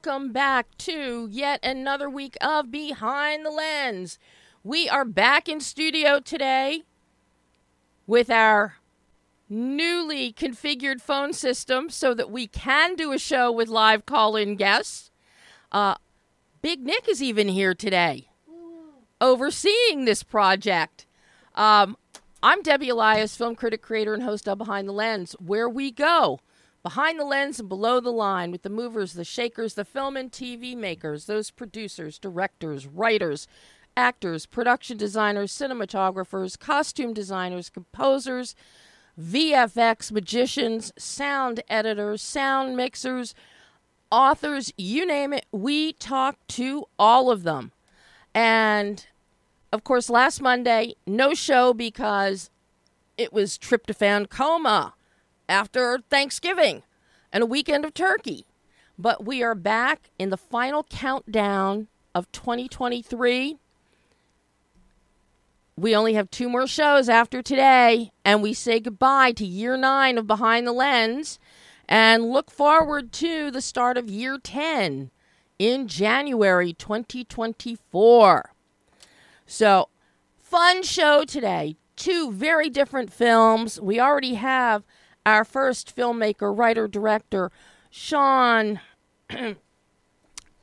Welcome back to yet another week of Behind the Lens. We are back in studio today with our newly configured phone system so that we can do a show with live call in guests. Uh, Big Nick is even here today overseeing this project. Um, I'm Debbie Elias, film critic, creator, and host of Behind the Lens, where we go behind the lens and below the line with the movers, the shakers, the film and TV makers, those producers, directors, writers, actors, production designers, cinematographers, costume designers, composers, VFX magicians, sound editors, sound mixers, authors, you name it. We talk to all of them. And of course, last Monday, no show because it was tryptophan coma after Thanksgiving and a weekend of turkey. But we are back in the final countdown of 2023. We only have two more shows after today, and we say goodbye to year nine of Behind the Lens and look forward to the start of year 10 in January 2024. So, fun show today. Two very different films. We already have our first filmmaker, writer, director, Sean,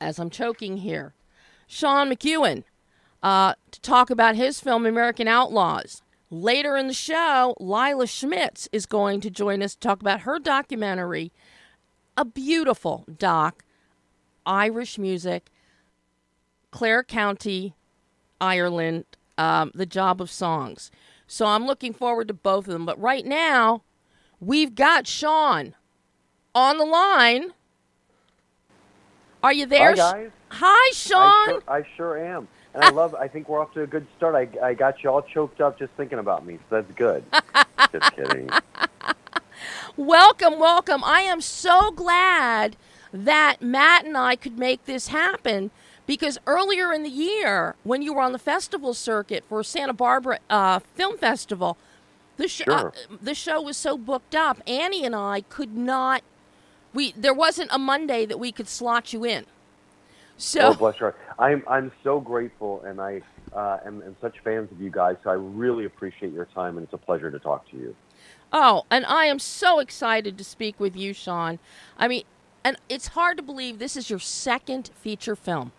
as I'm choking here, Sean McEwen, uh, to talk about his film, American Outlaws. Later in the show, Lila Schmitz is going to join us to talk about her documentary, a beautiful doc, Irish music, Clare County, Ireland, um, The Job of Songs. So I'm looking forward to both of them. But right now, We've got Sean on the line. Are you there? Hi, guys. Hi, Sean. I sure, I sure am. And I love, I think we're off to a good start. I, I got you all choked up just thinking about me, so that's good. just kidding. Welcome, welcome. I am so glad that Matt and I could make this happen because earlier in the year, when you were on the festival circuit for Santa Barbara uh, Film Festival, the show, uh, the show was so booked up. Annie and I could not. We there wasn't a Monday that we could slot you in. So Oh, bless your heart. I'm, I'm so grateful, and I uh, am, am such fans of you guys, so I really appreciate your time, and it's a pleasure to talk to you. Oh, and I am so excited to speak with you, Sean. I mean, and it's hard to believe this is your second feature film.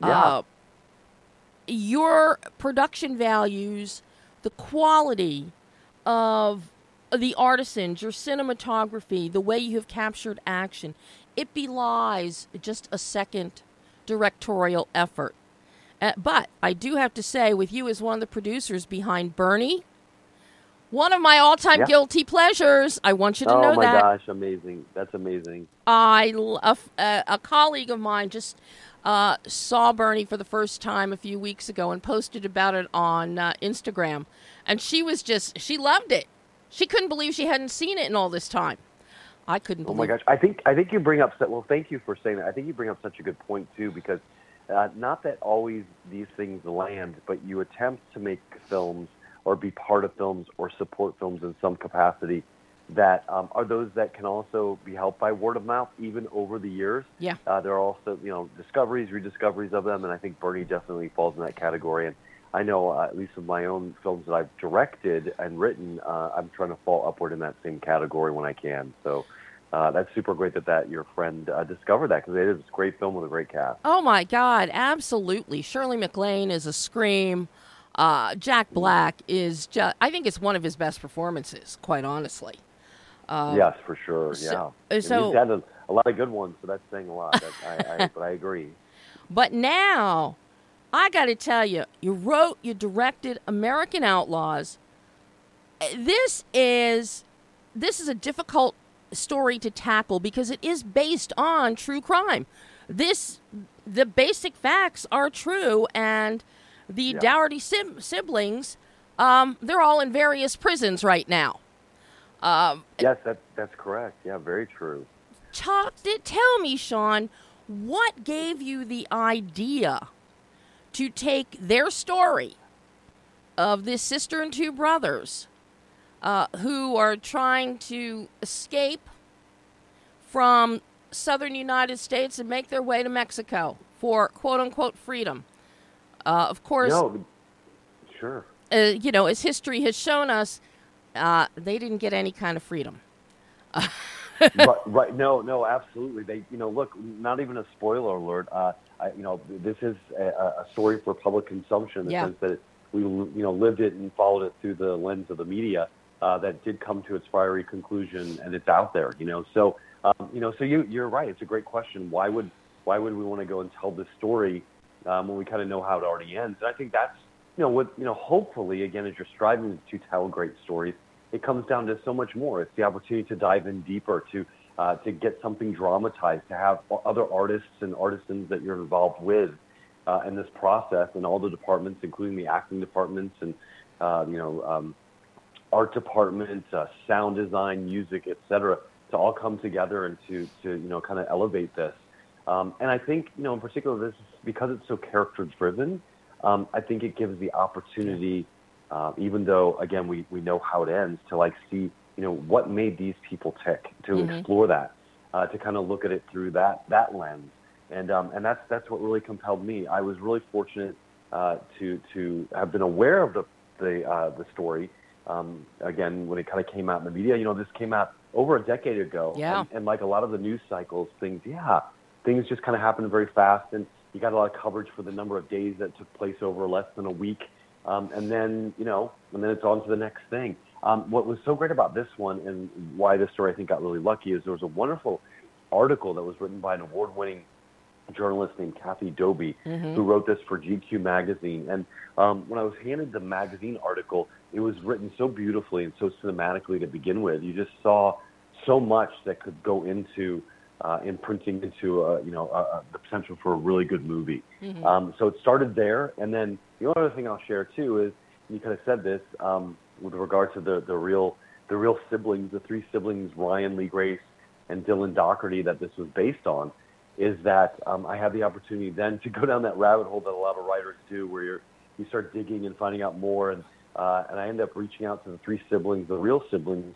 Yeah. Uh, your production values, the quality of the artisans, your cinematography, the way you have captured action, it belies just a second directorial effort. Uh, but I do have to say, with you as one of the producers behind Bernie, one of my all-time Yeah. guilty pleasures. I want you to oh, know that. Oh my gosh, amazing. That's amazing. I l- a, f- a- a colleague of mine just uh, saw Bernie for the first time a few weeks ago and posted about it on uh, Instagram, and she was just she loved it. She couldn't believe she hadn't seen it in all this time. I couldn't believe. Oh my gosh, I think I think you bring up well. Thank you for saying that. I think you bring up such a good point too, because uh, not that always these things land, but you attempt to make films or be part of films or support films in some capacity that um, are those that can also be helped by word of mouth, even over the years. Yeah. Uh, there are also you know discoveries, rediscoveries of them, and I think Bernie definitely falls in that category. And I know uh, at least with my own films that I've directed and written, uh, I'm trying to fall upward in that same category when I can. So. Uh, that's super great that, that your friend uh, discovered that because it is a great film with a great cast. Oh my God, absolutely. Shirley MacLaine is a scream. Uh, Jack Black is just, I think it's one of his best performances, quite honestly. Uh, yes, for sure. so- yeah, And so- he's had a, a lot of good ones, so that's saying a lot. That, I, I, but I agree. But now, I got to tell you, you wrote, you directed American Outlaws. This is this is a difficult story to tackle because it is based on true crime. This the basic facts are true, and the Yeah. Dougherty sim- siblings, um, they're all in various prisons right now. Um, Yes, that, that's correct. Yeah, very true. talk, tell me, Sean, what gave you the idea to take their story of this sister and two brothers uh, who are trying to escape from southern United States and make their way to Mexico for quote unquote freedom. Uh, of course, no, sure. Uh, you know, as history has shown us, uh, they didn't get any kind of freedom. right, right. No, no, absolutely. They, you know, look, not even a spoiler alert. Uh, I, you know, this is a, a story for public consumption in the Yeah. sense that we, you know, lived it and followed it through the lens of the media uh, that did come to its fiery conclusion, and it's out there. You know, so um, you know, so you, you're right. It's a great question. Why would why would we want to go and tell this story um, when we kind of know how it already ends? And I think that's you know what you know. Hopefully, again, as you're striving to tell great stories, it comes down to so much more. It's the opportunity to dive in deeper, to uh, to get something dramatized, to have other artists and artisans that you're involved with uh, in this process, and all the departments, including the acting departments and uh, you know um, art department, uh, sound design, music, et cetera, to all come together and to to you know kind of elevate this. Um, and I think you know in particular this because it's so character driven. Um, I think it gives the opportunity, uh, even though again we we know how it ends, to like see you know what made these people tick, to Mhm. explore that, uh, to kind of look at it through that that lens. And um, and that's that's what really compelled me. I was really fortunate uh, to to have been aware of the the uh, the story. Um, again, when it kind of came out in the media, you know, this came out over a decade ago. Yeah. And, and like a lot of the news cycles, things, yeah, things just kind of happened very fast, and you got a lot of coverage for the number of days that took place over less than a week, um, and then you know, and then it's on to the next thing. Um, what was so great about this one, and why this story I think got really lucky, is there was a wonderful article that was written by an award-winning journalist named Kathy Dobie, who wrote this for GQ magazine. And um, when I was handed the magazine article, it was written so beautifully and so cinematically to begin with. You just saw so much that could go into uh, imprinting into a, you know a, a, the potential for a really good movie. Um, so it started there, and then the only other thing I'll share too is you kind of said this um, with regard to the the real the real siblings, the three siblings, Ryan Lee Grace and Dylan Dougherty, that this was based on, is that um, I had the opportunity then to go down that rabbit hole that a lot of writers do, where you're you start digging and finding out more, and uh, and I ended up reaching out to the three siblings, the real siblings,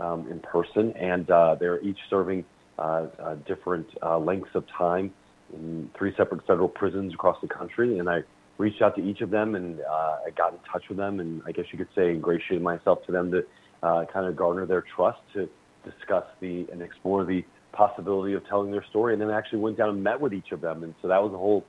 um, in person, and uh, they're each serving uh, uh, different uh, lengths of time in three separate federal prisons across the country. And I reached out to each of them, and uh, I got in touch with them, and I guess you could say ingratiated myself to them to uh, kind of garner their trust to discuss the and explore the possibility of telling their story. And then I actually went down and met with each of them, and so that was a whole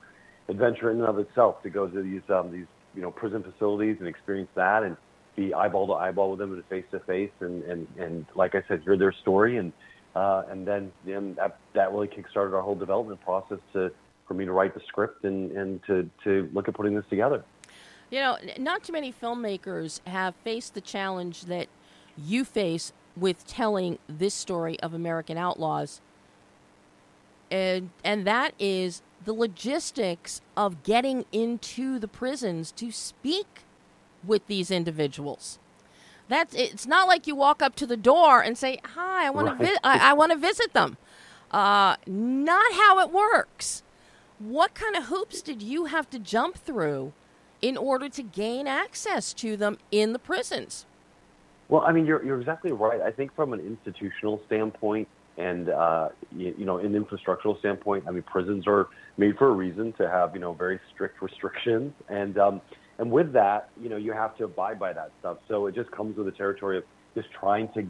adventure in and of itself to go to these um, these you know prison facilities and experience that and be eyeball to eyeball with them and face to face and and and like I said, hear their story. And uh, and then then that that really kickstarted our whole development process to for me to write the script and and to to look at putting this together. You know, not too many filmmakers have faced the challenge that you face with telling this story of American outlaws. And and that is the logistics of getting into the prisons to speak with these individuals. That's it's not like you walk up to the door and say, "Hi, I want Right. to vi- I, I want to visit them." Uh, not how it works. What kind of hoops did you have to jump through in order to gain access to them in the prisons? Well, I mean, you're you're exactly right. I think from an institutional standpoint and uh, you, you know, an infrastructural standpoint, I mean, prisons are made for a reason to have you know very strict restrictions, and um, and with that, you know, you have to abide by that stuff. So it just comes with the territory of just trying to,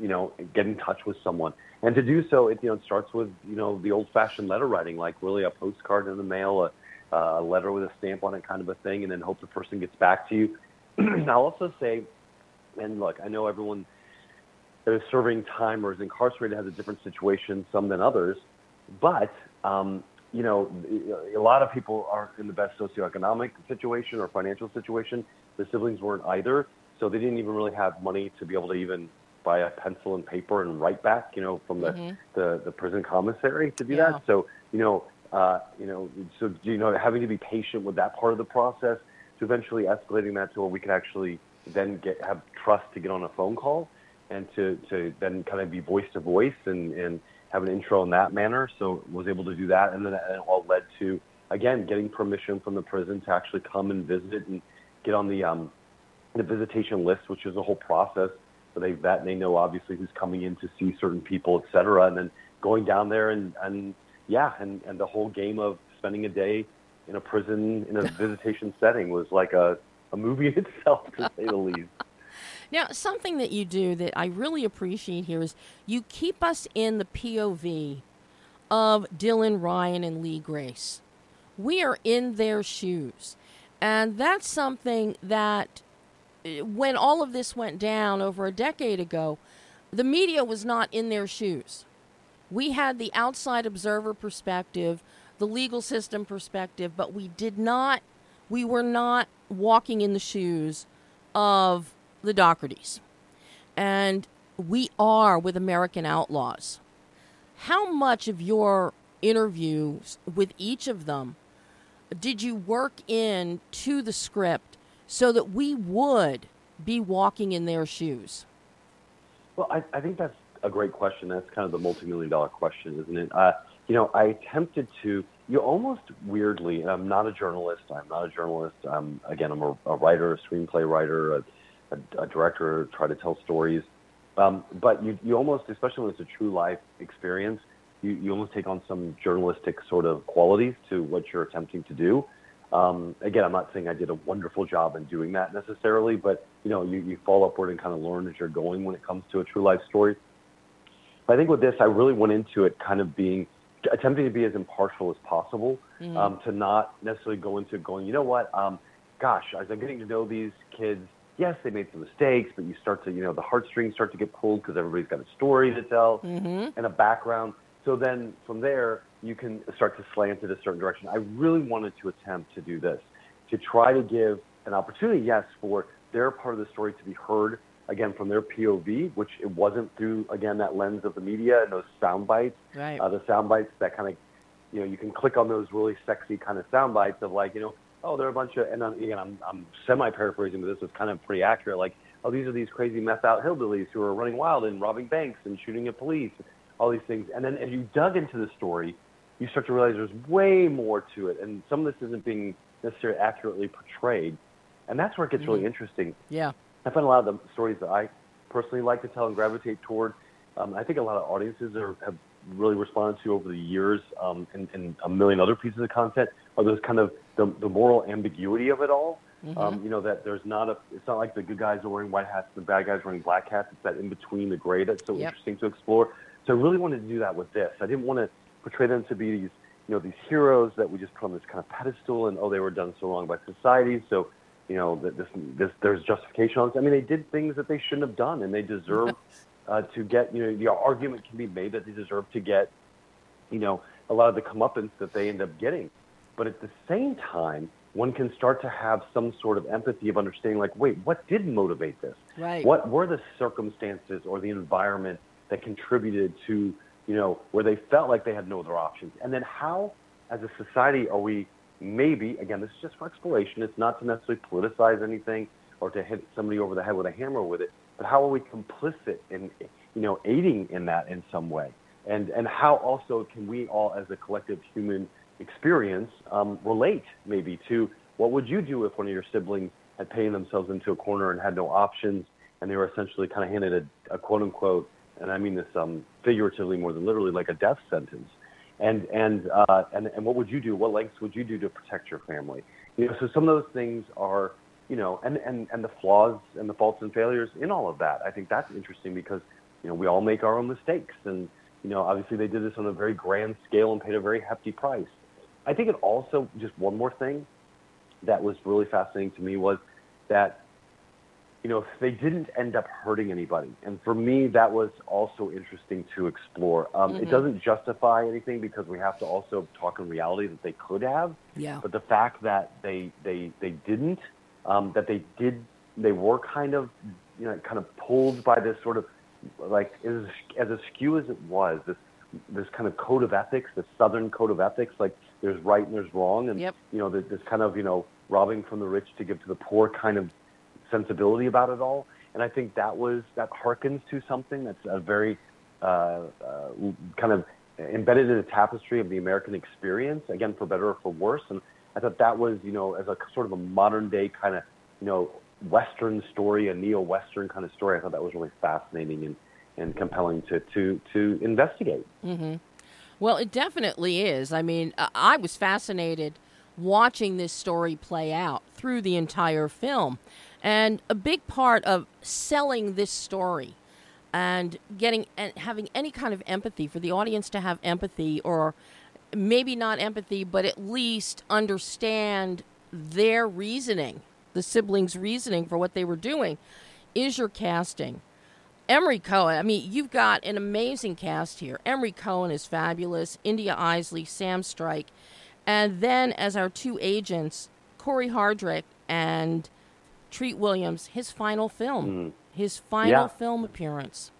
you know, get in touch with someone, and to do so, it you know it starts with you know the old-fashioned letter writing, like really a postcard in the mail, a, a letter with a stamp on it, kind of a thing, and then hope the person gets back to you. I'll also say and look, I know everyone that is serving time or is incarcerated has a different situation, some than others, but um, you know, a lot of people aren't in the best socioeconomic situation or financial situation. The siblings weren't either, so they didn't even really have money to be able to even buy a pencil and paper and write back, you know, from the Mhm. the, the prison commissary to do Yeah. that. So you know, uh, you know, so you know, having to be patient with that part of the process to eventually escalating that to where we could actually then get have trust to get on a phone call and to, to then kind of be voice to voice and, and have an intro in that manner. So was able to do that, and then that all led to again getting permission from the prison to actually come and visit and get on the um, the visitation list, which is a whole process. So they vet and they know obviously who's coming in to see certain people, et cetera, and then going down there and and yeah, and and the whole game of spending a day in a prison in a visitation setting was like a a movie in itself to say the least. Now, something that you do that I really appreciate here is you keep us in the POV of Dylan Ryan and Lee Grace. We are in their shoes. And that's something that when all of this went down over a decade ago, the media was not in their shoes. We had the outside observer perspective, the legal system perspective, but we did not, we were not walking in the shoes of the Doughertys. And we are with American Outlaws. How much of your interviews with each of them did you work in to the script so that we would be walking in their shoes? Well, I, I think that's a great question. That's kind of the multi-million dollar question, isn't it? Uh, you know, I attempted to. You almost weirdly. I'm not a journalist. I'm not a journalist. I'm again. I'm a, a writer, a screenplay writer, a, a, a director. Try to tell stories. Um, but you, you almost, especially when it's a true life experience, you, you almost take on some journalistic sort of qualities to what you're attempting to do. Um, again, I'm not saying I did a wonderful job in doing that necessarily, but you know, you, you fall upward and kind of learn as you're going when it comes to a true life story. But I think with this, I really went into it kind of being attempting to be as impartial as possible, mm-hmm. um, to not necessarily go into going, you know what, um, gosh, as I'm getting to know these kids, yes, they made some mistakes, but you start to, you know, the heartstrings start to get pulled because everybody's got a story to tell mm-hmm. and a background. So then from there, you can start to slant it a certain direction. I really wanted to attempt to do this, to try to give an opportunity, yes, for their part of the story to be heard again from their POV, which it wasn't through again that lens of the media and those sound bites. Right. Uh, the sound bites that kind of, you know, you can click on those really sexy kind of sound bites of like, you know, oh, they're a bunch of, and I'm, again, I'm, I'm semi paraphrasing, but this is kind of pretty accurate. Like, oh, these are these crazy meth out hillbillies who are running wild and robbing banks and shooting at police, all these things. And then as you dug into the story, you start to realize there's way more to it, and some of this isn't being necessarily accurately portrayed. And that's where it gets mm-hmm. really interesting. Yeah. I find a lot of the stories that I personally like to tell and gravitate toward. Um, I think a lot of audiences are, have really responded to over the years, um, and, and, a million other pieces of content are those kind of the, the moral ambiguity of it all. Mm-hmm. Um, you know that there's not a. It's not like the good guys are wearing white hats, and the bad guys are wearing black hats. It's that in between, the gray that's so yep. interesting to explore. So I really wanted to do that with this. I didn't want to portray them to be these, you know, these heroes that we just put on this kind of pedestal, and oh, they were done so wrong by society. So you know, that this, this, there's justification on this. I mean, they did things that they shouldn't have done, and they deserve uh, to get, you know, the argument can be made that they deserve to get, you know, a lot of the comeuppance that they end up getting. But at the same time, one can start to have some sort of empathy of understanding, like, wait, what did motivate this? Right. What were the circumstances or the environment that contributed to, you know, where they felt like they had no other options? And then how, as a society, are we maybe, again, this is just for exploration. It's not to necessarily politicize anything or to hit somebody over the head with a hammer with it, but how are we complicit in, you know, aiding in that in some way? And, and how also can we all, as a collective human experience, um, relate maybe to what would you do if one of your siblings had painted themselves into a corner and had no options and they were essentially kind of handed a, a quote unquote, and I mean this um, figuratively more than literally, like a death sentence and and uh, and and what would you do? What lengths would you do to protect your family? You know, so some of those things are, you know, and and and the flaws and the faults and failures in all of that. I think that's interesting because you know we all make our own mistakes, and you know, obviously they did this on a very grand scale and paid a very hefty price. I think it also just one more thing that was really fascinating to me was that you know, they didn't end up hurting anybody. And for me, that was also interesting to explore. Um, mm-hmm. It doesn't justify anything because we have to also talk in reality that they could have. Yeah. But the fact that they they they didn't, um, that they did, they were kind of, you know, kind of pulled by this sort of, like as as askew as it was, this this kind of code of ethics, this Southern code of ethics, like there's right and there's wrong, and yep. you know, this, this kind of you know robbing from the rich to give to the poor kind of sensibility about it all. And I think that was that harkens to something that's a very uh, uh, kind of embedded in the tapestry of the American experience, again for better or for worse. And I thought that was, you know, as a sort of a modern day kind of, you know, Western story, a neo-Western kind of story. I thought that was really fascinating and and compelling to to to investigate. Mm-hmm. Well, it definitely is. I mean, I was fascinated watching this story play out through the entire film. And a big part of selling this story and getting and having any kind of empathy for the audience to have empathy or maybe not empathy but at least understand their reasoning, the siblings' reasoning for what they were doing is your casting. Emery Cohen, I mean, you've got an amazing cast here. Emery Cohen is fabulous, India Eisley, Sam Strike, and then as our two agents, Corey Hardrict and Treat Williams, his final film, mm. his final yeah. film appearance.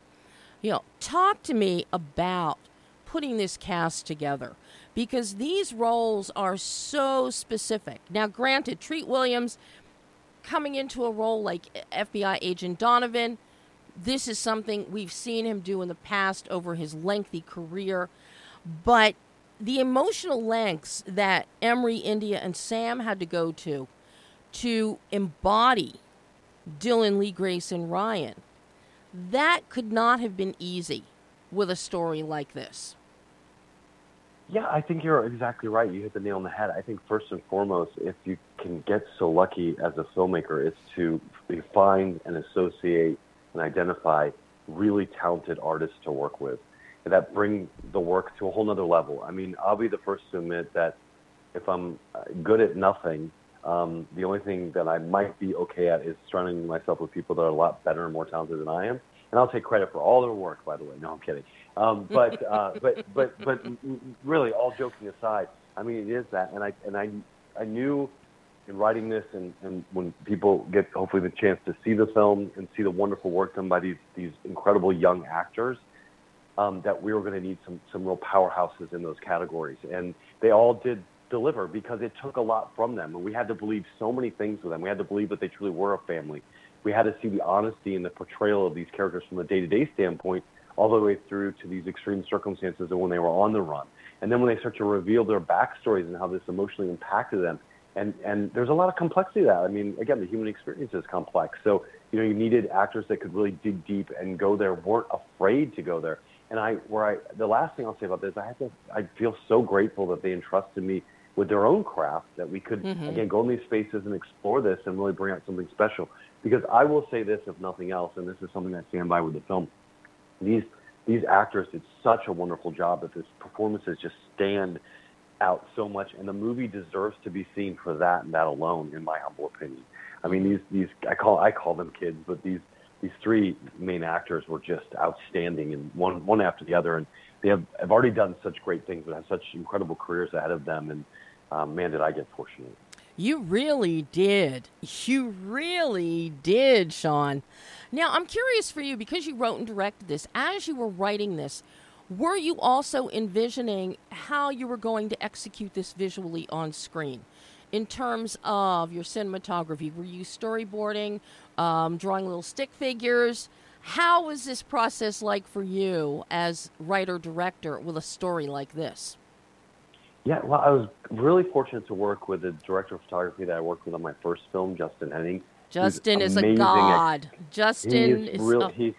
You know, talk to me about putting this cast together because these roles are so specific. Now, granted, Treat Williams coming into a role like FBI agent Donovan, this is something we've seen him do in the past over his lengthy career, but the emotional lengths that Emery, India, and Sam had to go to to embody Dylan Lee Grace and Ryan, that could not have been easy with a story like this. Yeah, I think you're exactly right. You hit the nail on the head. I think first and foremost, if you can get so lucky as a filmmaker, is to find and associate and identify really talented artists to work with that bring the work to a whole nother level. I mean, I'll be the first to admit that if I'm good at nothing, um, the only thing that I might be okay at is surrounding myself with people that are a lot better and more talented than I am. And I'll take credit for all their work, by the way. No, I'm kidding. Um, but, uh, but, but, but really, all joking aside, I mean, it is that. And I, and I, I knew in writing this and, and when people get hopefully the chance to see the film and see the wonderful work done by these, these incredible young actors, um, that we were going to need some some real powerhouses in those categories, and they all did deliver because it took a lot from them, and we had to believe so many things with them. We had to believe that they truly were a family. We had to see the honesty and the portrayal of these characters from a day-to-day standpoint, all the way through to these extreme circumstances and when they were on the run, and then when they start to reveal their backstories and how this emotionally impacted them. And and there's a lot of complexity to that. I mean, again, the human experience is complex. So you know, you needed actors that could really dig deep and go there, weren't afraid to go there and I, where I, the last thing I'll say about this, I have to, I feel so grateful that they entrusted me with their own craft that we could mm-hmm. again go in these spaces and explore this and really bring out something special. Because I will say this, if nothing else, and this is something I stand by with the film, these these actors did such a wonderful job that these performances just stand out so much, and the movie deserves to be seen for that and that alone, in my humble opinion. I mean, these these I call I call them kids, but these these three main actors were just outstanding, and one one after the other, and they have, have already done such great things, but have such incredible careers ahead of them. And um, man, did I get fortunate. You really did. You really did, Sean. Now, I'm curious for you because you wrote and directed this. As you were writing this, were you also envisioning how you were going to execute this visually on screen? in terms of your cinematography? Were you storyboarding, um, drawing little stick figures? How was this process like for you as writer director with a story like this? Yeah, well, I was really fortunate to work with the director of photography that I worked with on my first film, Justin Henning. Justin is a god. Justin is, is real, he's,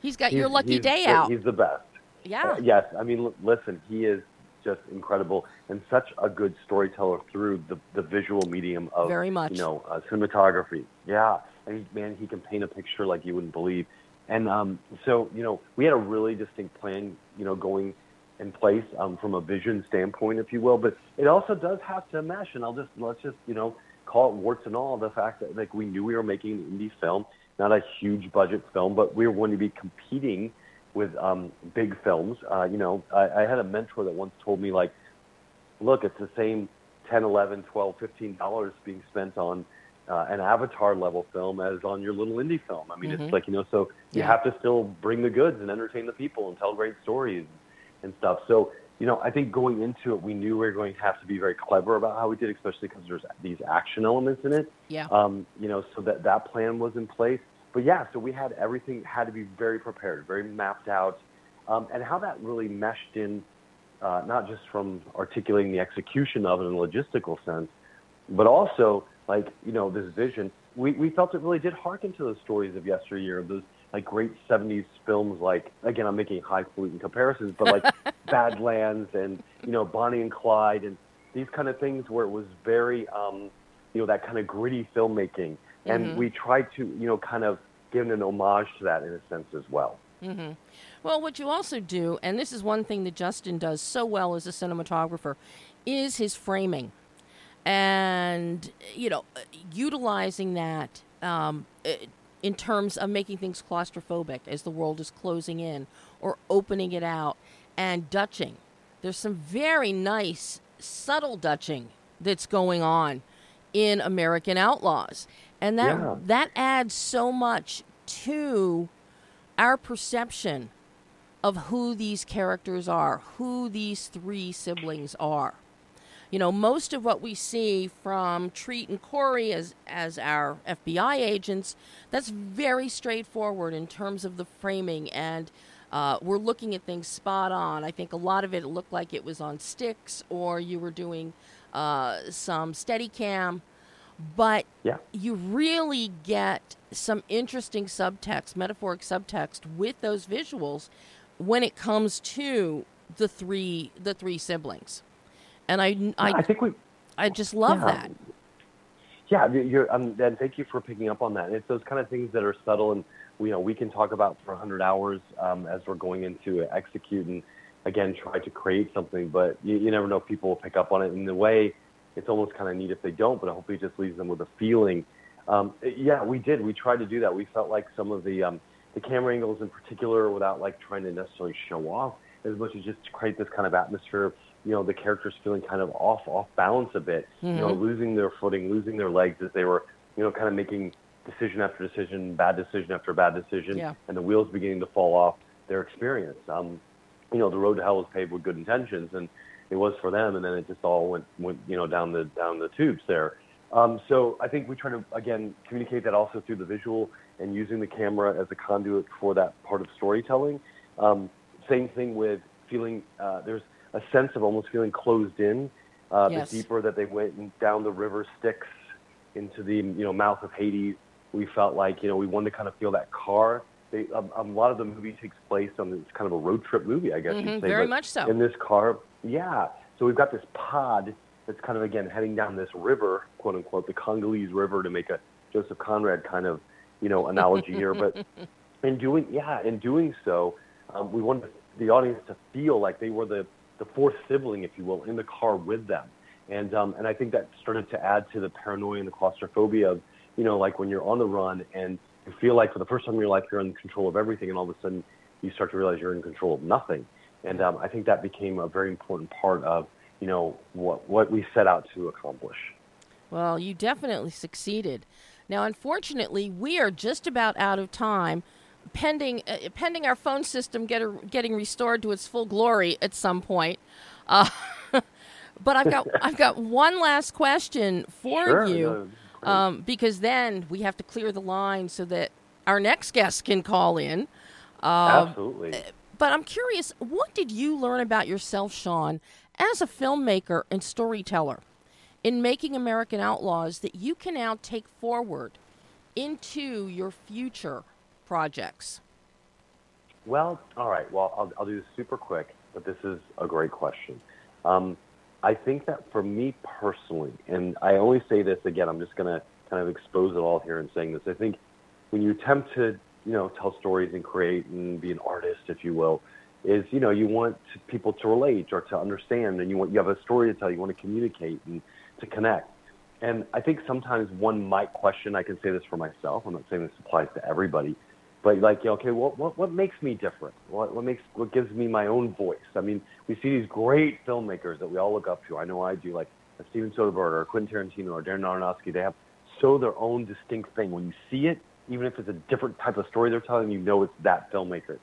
he's got he's, your lucky day out. He's the best. Yeah. Uh, yes, I mean, listen, he is just incredible and such a good storyteller through the, the visual medium of very much you know uh, cinematography. Yeah, and man, he can paint a picture like you wouldn't believe. And um, so you know, we had a really distinct plan, you know, going in place um, from a vision standpoint, if you will. But it also does have to mesh, and I'll just let's just you know call it warts and all the fact that like we knew we were making an indie film, not a huge budget film, but we were going to be competing with um, big films. Uh, you know, I, I had a mentor that once told me like, look, it's the same 10, 11, 12, 15 dollars being spent on uh, an Avatar level film as on your little indie film. I mean, mm-hmm. it's like you know, so you yeah. have to still bring the goods and entertain the people and tell great stories and stuff. So you know, I think going into it, we knew we were going to have to be very clever about how we did, especially because there's these action elements in it. Yeah. Um, you know, so that that plan was in place but yeah, so we had everything had to be very prepared, very mapped out, um, and how that really meshed in, uh, not just from articulating the execution of it in a logistical sense, but also like you know this vision. We we felt it really did harken to those stories of yesteryear, of those like great 70s films like again I'm making highfalutin comparisons but like Badlands and you know Bonnie and Clyde and these kind of things where it was very um, you know that kind of gritty filmmaking and Mhm. we tried to you know kind of give an homage to that in a sense as well. hmm Well, what you also do, and this is one thing that Justin does so well as a cinematographer, is his framing, and you know, utilizing that um, eh, in terms of making things claustrophobic as the world is closing in, or opening it out, and dutching. There's some very nice, subtle dutching that's going on in American Outlaws, and that Yeah. that adds so much to our perception of who these characters are, who these three siblings are. You know, most of what we see from Treat and Corey as as our FBI agents, that's very straightforward in terms of the framing, and uh, we're looking at things spot on. I think a lot of it looked like it was on sticks, or you were doing uh, some Steadicam, but Yeah. you really get some interesting subtext, metaphoric subtext with those visuals when it comes to the three the three siblings. And I I I, think we I just love Yeah. that. Yeah, you- you're, um, and thank you for picking up on that. It's those kind of things that are subtle, and you know we can talk about for 100 hours um, as we're going into execute and again try to create something. But you, you never know if people will pick up on it. In the way, it's almost kind of neat if they don't, but hopefully it just leaves them with a feeling. Um, yeah, we did. We tried to do that. We felt like some of the um, the camera angles in particular, without like trying to necessarily show off, as much as just to create this kind of atmosphere. You know, the characters feeling kind of off off balance a bit you know, Mhm. losing their footing, losing their legs as they were, you know, kind of making decision after decision, bad decision after bad decision, Yeah. and the wheels beginning to fall off their experience. Um, you know, the road to hell was paved with good intentions, and it was for them, and then it just all went, went you know, down the down the tubes there. Um, so I think we try to again communicate that also through the visual and using the camera as a conduit for that part of storytelling. Um, same thing with feeling. Uh, there's a sense of almost feeling closed in. Uh, Yes. The deeper that they went and down the river Styx into the you know mouth of Hades, we felt like you know we wanted to kind of feel that car. They, um, a lot of the movie takes place on this kind of a road trip movie, I guess Mhm, you'd say. very much so. In this car, yeah. So we've got this pod that's kind of again heading down this river, quote unquote, the Congolese River, to make a Joseph Conrad kind of you know analogy here. But in doing yeah, in doing so, um, we wanted the audience to feel like they were the the fourth sibling, if you will, in the car with them. And um, and I think that started to add to the paranoia and the claustrophobia of you know like when you're on the run and you feel like for the first time in your life you're in control of everything, and all of a sudden you start to realize you're in control of nothing. And um, I think that became a very important part of you know what what we set out to accomplish. Well, you definitely succeeded. Now, unfortunately, we are just about out of time, pending uh, pending our phone system get getting restored to its full glory at some point. Uh, but I've got I've got one last question for Sure, you, no, um, because then we have to clear the line so that our next guest can call in. Um, Absolutely. but I'm curious, what did you learn about yourself, Sean, as a filmmaker and storyteller in making American Outlaws that you can now take forward into your future projects? Well, all right. Well, I'll, I'll do this super quick, but this is a great question. Um, I think that for me personally, and I always say this again, I'm just going to kind of expose it all here in saying this. I think when you attempt to, you know, tell stories and create and be an artist, if you will, is you know you want people to relate or to understand, and you want you have a story to tell, you want to communicate and to connect. And I think sometimes one might question. I can say this for myself. I'm not saying this applies to everybody, but like, okay, what what what makes me different? What what makes what gives me my own voice? I mean, we see these great filmmakers that we all look up to. I know I do, like Steven Soderbergh or Quentin Tarantino or Darren Aronofsky. They have so their own distinct thing. When you see it, even if it's a different type of story they're telling, you know it's that filmmaker.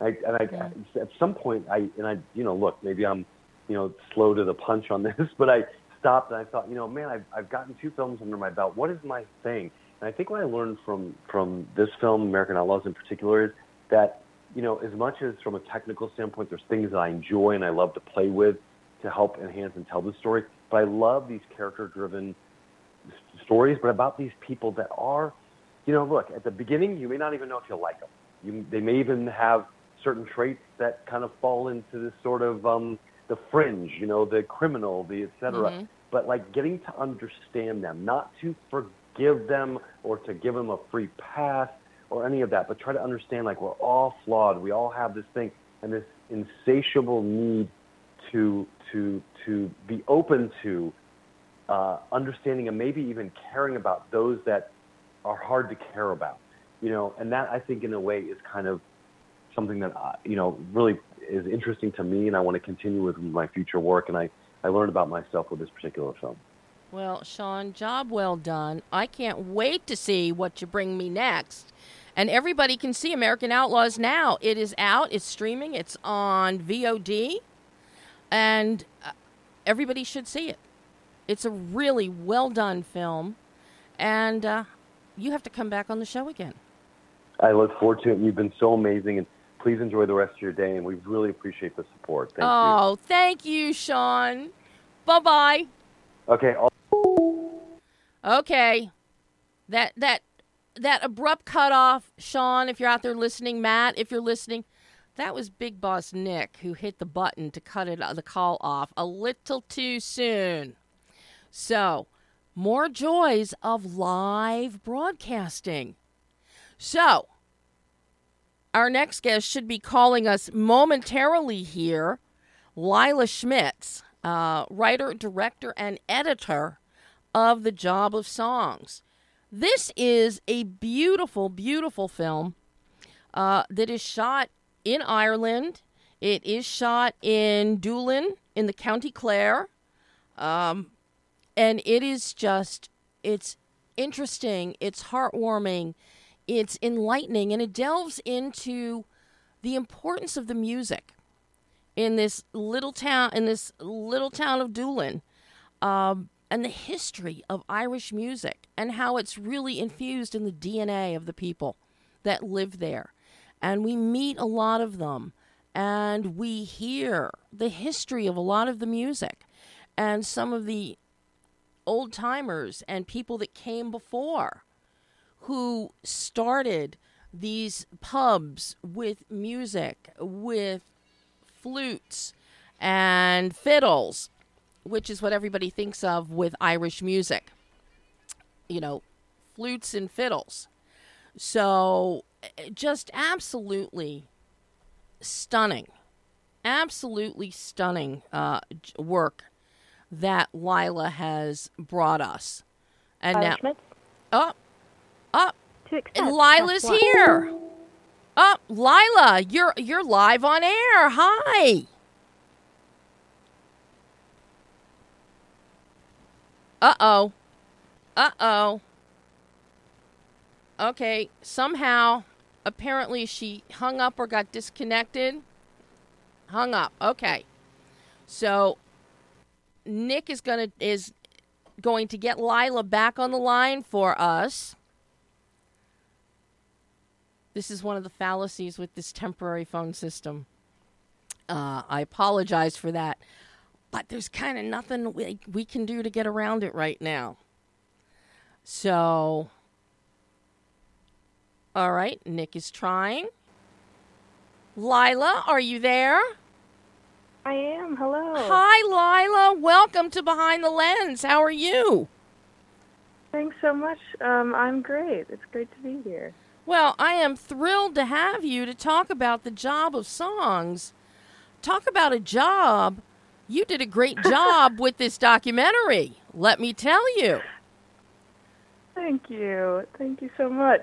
I, and I, Yeah. at some point, I and I, you know, look, maybe I'm, you know, slow to the punch on this, but I stopped and I thought, you know, man, I've I've gotten two films under my belt. What is my thing? And I think what I learned from from this film, American Outlaws in particular, is that you know, as much as from a technical standpoint, there's things that I enjoy and I love to play with to help enhance and tell the story. But I love these character-driven s- stories, but about these people that are, you know, look, at the beginning, you may not even know if you'll like them. You, they may even have certain traits that kind of fall into this sort of um, the fringe, you know, the criminal, the et cetera. Mhm. But like getting to understand them, not to forgive them or to give them a free pass or any of that, but try to understand like we're all flawed. We all have this thing and this insatiable need to to to be open to uh, understanding and maybe even caring about those that are hard to care about. You know, and that I think in a way is kind of something that uh, you know really is interesting to me, and I want to continue with my future work. And I I learned about myself with this particular film. Well, Sean, job well done. I can't wait to see what you bring me next. And everybody can see American Outlaws now. It is out, it's streaming, it's on VOD, and uh, everybody should see it. It's a really well done film, and uh, you have to come back on the show again. I look forward to it. You've been so amazing, and please enjoy the rest of your day. And we really appreciate the support. Thank you. oh, thank you, Sean. Bye bye. Okay. I'll- Okay. That that that abrupt cutoff, Sean, if you're out there listening, Matt, if you're listening, that was Big Boss Nick who hit the button to cut it the call off a little too soon. So, more joys of live broadcasting. So, our next guest should be calling us momentarily here, Lila Schmitz, uh, writer, director, and editor of The Job of Songs. This is a beautiful, beautiful film uh, that is shot in Ireland. It is shot in Doolin in the County Clare. Um, and it is just, it's interesting, it's heartwarming, it's enlightening, and it delves into the importance of the music in this little town, in this little town of Doolin. Um, and the history of Irish music and how it's really infused in the DNA of the people that live there. And we meet a lot of them and we hear the history of a lot of the music and some of the old timers and people that came before who started these pubs with music, with flutes and fiddles which is what everybody thinks of with Irish music. You know, flutes and fiddles. So, eh, just absolutely stunning, absolutely stunning uh, work that Lila has brought us. And now, up, up, and Lila's here. Up, Lila, you're you're live on air. Hi. Uh oh. Uh oh. Okay, somehow, apparently she hung up or got disconnected. Hung up. Okay. So Nick is gonna is going to get Lila back on the line for us. This is one of the fallacies with this temporary phone system. Uh, I apologize for that but there's kind of nothing we, we can do to get around it right now. So, all right, Nick is trying. Lila, are you there? I am. Hello. Hi, Lila. Welcome to Behind the Lens. How are you? Thanks so much. Um, I'm great. It's great to be here. Well, I am thrilled to have you to talk about the job of songs. Talk about a job. You did a great job with this documentary, let me tell you. Thank you. Thank you so much.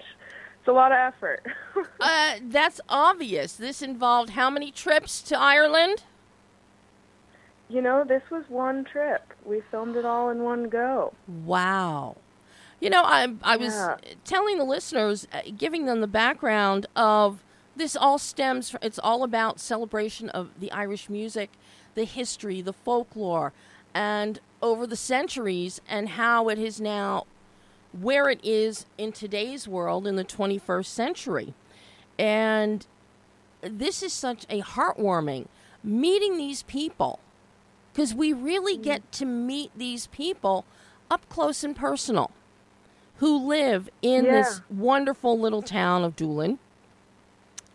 It's a lot of effort. Uh, that's obvious. This involved how many trips to Ireland? you know, this was one trip. We filmed it all in one go. Wow. You know, I, I was Yeah. telling the listeners, uh, giving them the background of this all stems from, it's all about celebration of the Irish music, the history, the folklore, and over the centuries, and how it is now where it is in today's world in the 21st century. And this is such a heartwarming meeting these people because we really mm. get to meet these people up close and personal who live in this wonderful little town of Doolin.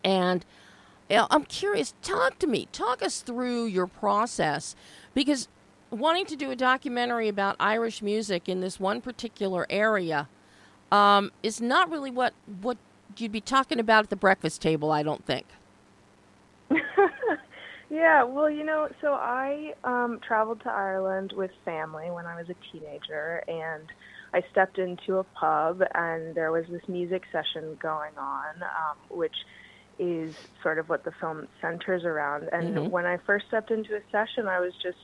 And I'm curious, talk to me, talk us through your process because wanting to do a documentary about Irish music in this one particular area um, is not really what, what you'd be talking about at the breakfast table, I don't think. yeah, well, you know, so I um, traveled to Ireland with family when I was a teenager, and I stepped into a pub, and there was this music session going on, um, which is sort of what the film centers around. And mm-hmm. when I first stepped into a session, I was just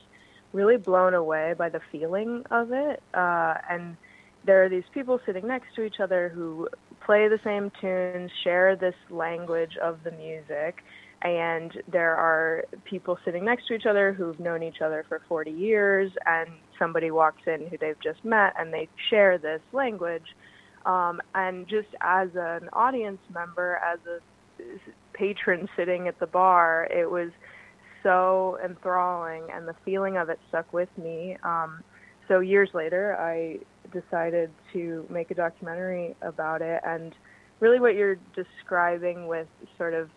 really blown away by the feeling of it. Uh, and there are these people sitting next to each other who play the same tunes, share this language of the music, and there are people sitting next to each other who've known each other for 40 years, and somebody walks in who they've just met, and they share this language. Um, and just as an audience member, as a patron sitting at the bar, it was so enthralling, and the feeling of it stuck with me. Um, so years later, I decided to make a documentary about it, and really, what you're describing with sort of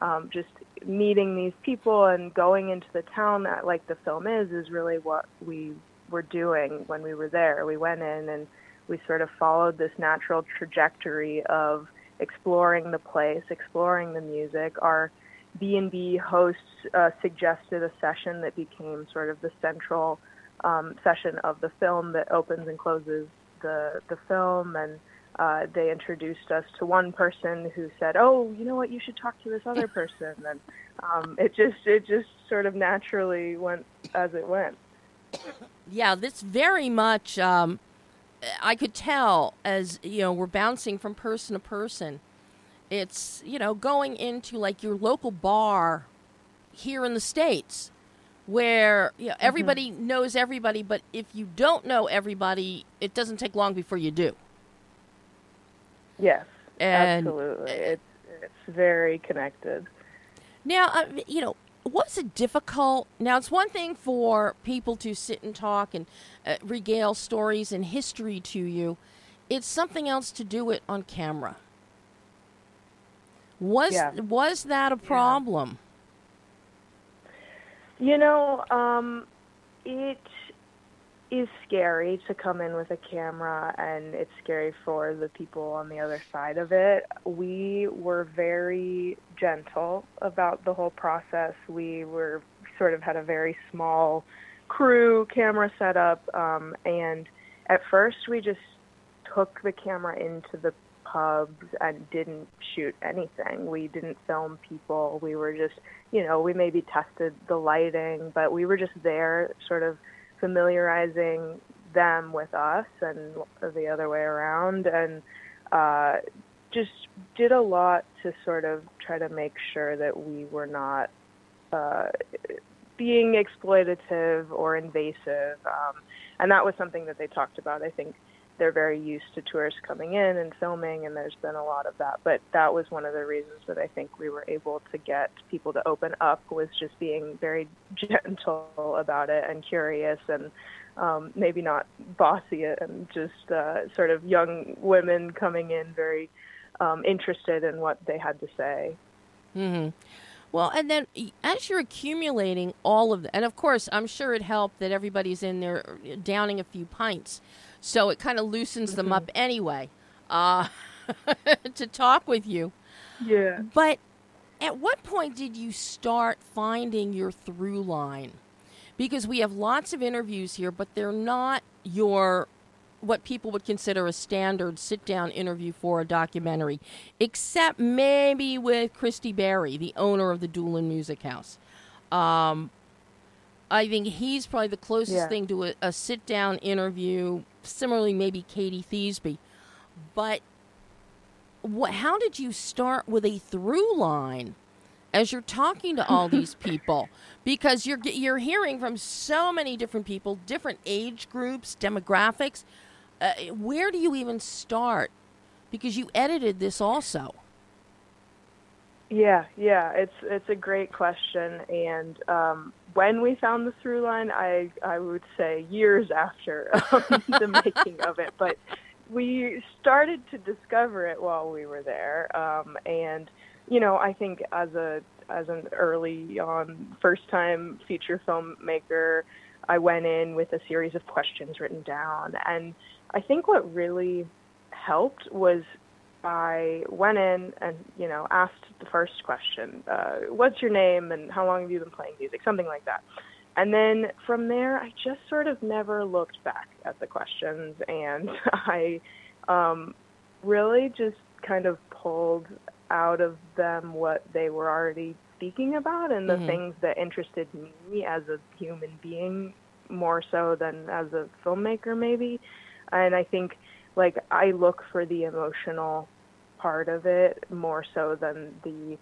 um, just meeting these people and going into the town that like the film is is really what we were doing when we were there. We went in and we sort of followed this natural trajectory of exploring the place, exploring the music. Our B&B hosts uh, suggested a session that became sort of the central um, session of the film that opens and closes the the film and uh, they introduced us to one person who said, "Oh, you know what? You should talk to this other person." And um, it just it just sort of naturally went as it went. Yeah, this very much. Um, I could tell as you know we're bouncing from person to person. It's you know going into like your local bar here in the states where you know, mm-hmm. everybody mm-hmm. knows everybody, but if you don't know everybody, it doesn't take long before you do. Yes, and, absolutely. It's it's very connected. Now, uh, you know, was it difficult? Now, it's one thing for people to sit and talk and uh, regale stories and history to you. It's something else to do it on camera. Was yeah. was that a problem? Yeah. You know, um, it is scary to come in with a camera and it's scary for the people on the other side of it. We were very gentle about the whole process. We were sort of had a very small crew camera setup um, and at first we just took the camera into the pubs and didn't shoot anything. We didn't film people. We were just, you know, we maybe tested the lighting, but we were just there sort of familiarizing them with us and the other way around. And uh, just did a lot to sort of try to make sure that we were not uh, being exploitative or invasive. Um, and that was something that they talked about i think they're very used to tourists coming in and filming, and there's been a lot of that. But that was one of the reasons that I think we were able to get people to open up was just being very gentle about it and curious and um, maybe not bossy and just uh, sort of young women coming in very um, interested in what they had to say. Mm-hmm. Well, and then as you're accumulating all of that, and of course, I'm sure it helped that everybody's in there uh, downing a few pints. So it kind of loosens mm-hmm. them up mm-hmm. anyway uh, to talk with you. Yeah. But at what point did you start finding your through line? Because we have lots of interviews here, but they're not your what people would consider a standard sit down interview for a documentary, except maybe with Christy Barry, the owner of the Doolin Music House. Um, I think he's probably the closest yeah. thing to a, a sit down interview. Similarly, maybe Katie Theasby. But what, how did you start with a through line as you're talking to all these people? Because you're you're hearing from so many different people, different age groups, demographics. Uh, where do you even start? Because you edited this also. Yeah, yeah, it's it's a great question, and um, when we found the through line, I I would say years after um, the making of it, but we started to discover it while we were there, um, and you know, I think as a as an early on first time feature filmmaker, I went in with a series of questions written down, and I think what really helped was I went in and you know asked the first question, uh, "What's your name and how long have you been playing music?" Something like that. And then from there, I just sort of never looked back at the questions, and I um, really just kind of pulled out of them what they were already speaking about and the mm-hmm. things that interested me as a human being more so than as a filmmaker maybe and i think like i look for the emotional part of it more so than the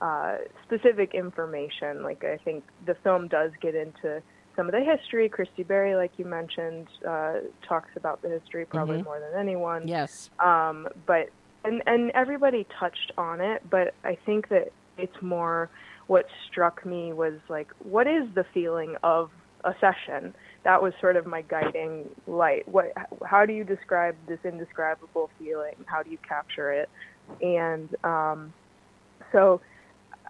uh, specific information. Like i think the film does get into some of the history. Christy Barry like you mentioned uh, talks about the history probably mm-hmm. more than anyone. Yes. Um, but and and everybody touched on it but i think that it's more what struck me was like what is the feeling of a session that was sort of my guiding light what how do you describe this indescribable feeling how do you capture it and um, so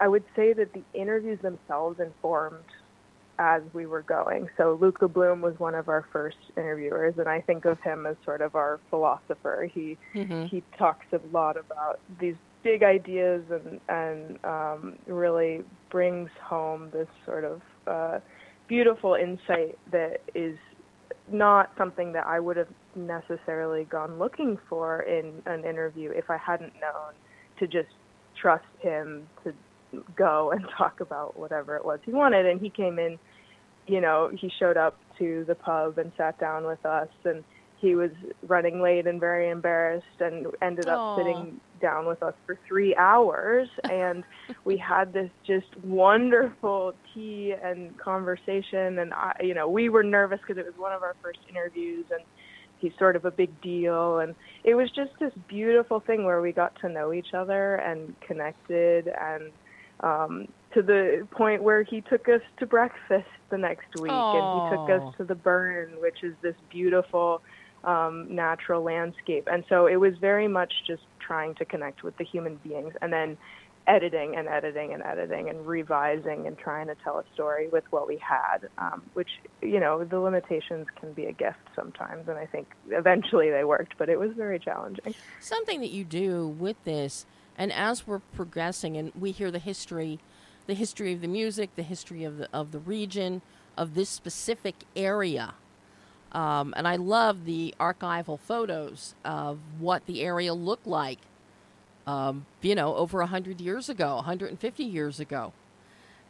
i would say that the interviews themselves informed as we were going. So Luka Bloom was one of our first interviewers, and I think of him as sort of our philosopher. He mm-hmm. he talks a lot about these big ideas and and um, really brings home this sort of uh, beautiful insight that is not something that I would have necessarily gone looking for in an interview if I hadn't known to just trust him to go and talk about whatever it was he wanted. And he came in, you know, he showed up to the pub and sat down with us, and he was running late and very embarrassed, and ended up Aww. sitting down with us for three hours. And we had this just wonderful tea and conversation. And I, you know, we were nervous because it was one of our first interviews, and he's sort of a big deal and it was just this beautiful thing where we got to know each other and connected and um, to the point where he took us to breakfast the next week, Aww. and he took us to the Burren, which is this beautiful um, natural landscape. And so it was very much just trying to connect with the human beings, and then editing and editing and editing and revising and trying to tell a story with what we had, um, which, you know, the limitations can be a gift sometimes. And I think eventually they worked, but it was very challenging. Something that you do with this and as we're progressing and we hear the history, the history of the music, the history of the of the region, of this specific area. Um, and I love the archival photos of what the area looked like, um, you know, over 100 years ago, 150 years ago.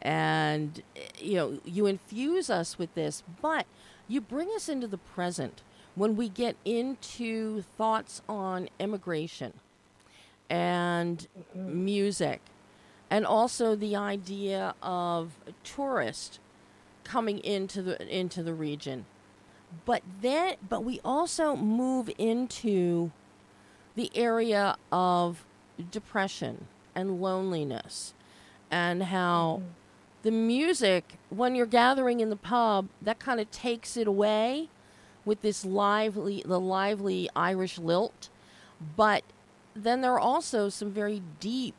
And, you know, you infuse us with this, but you bring us into the present when we get into thoughts on immigration and mm-hmm. music, and also the idea of tourists coming into the into the region. But then, but we also move into the area of depression and loneliness, and how mm-hmm. the music, when you're gathering in the pub, that kind of takes it away with this lively, the lively Irish lilt, but then there are also some very deep,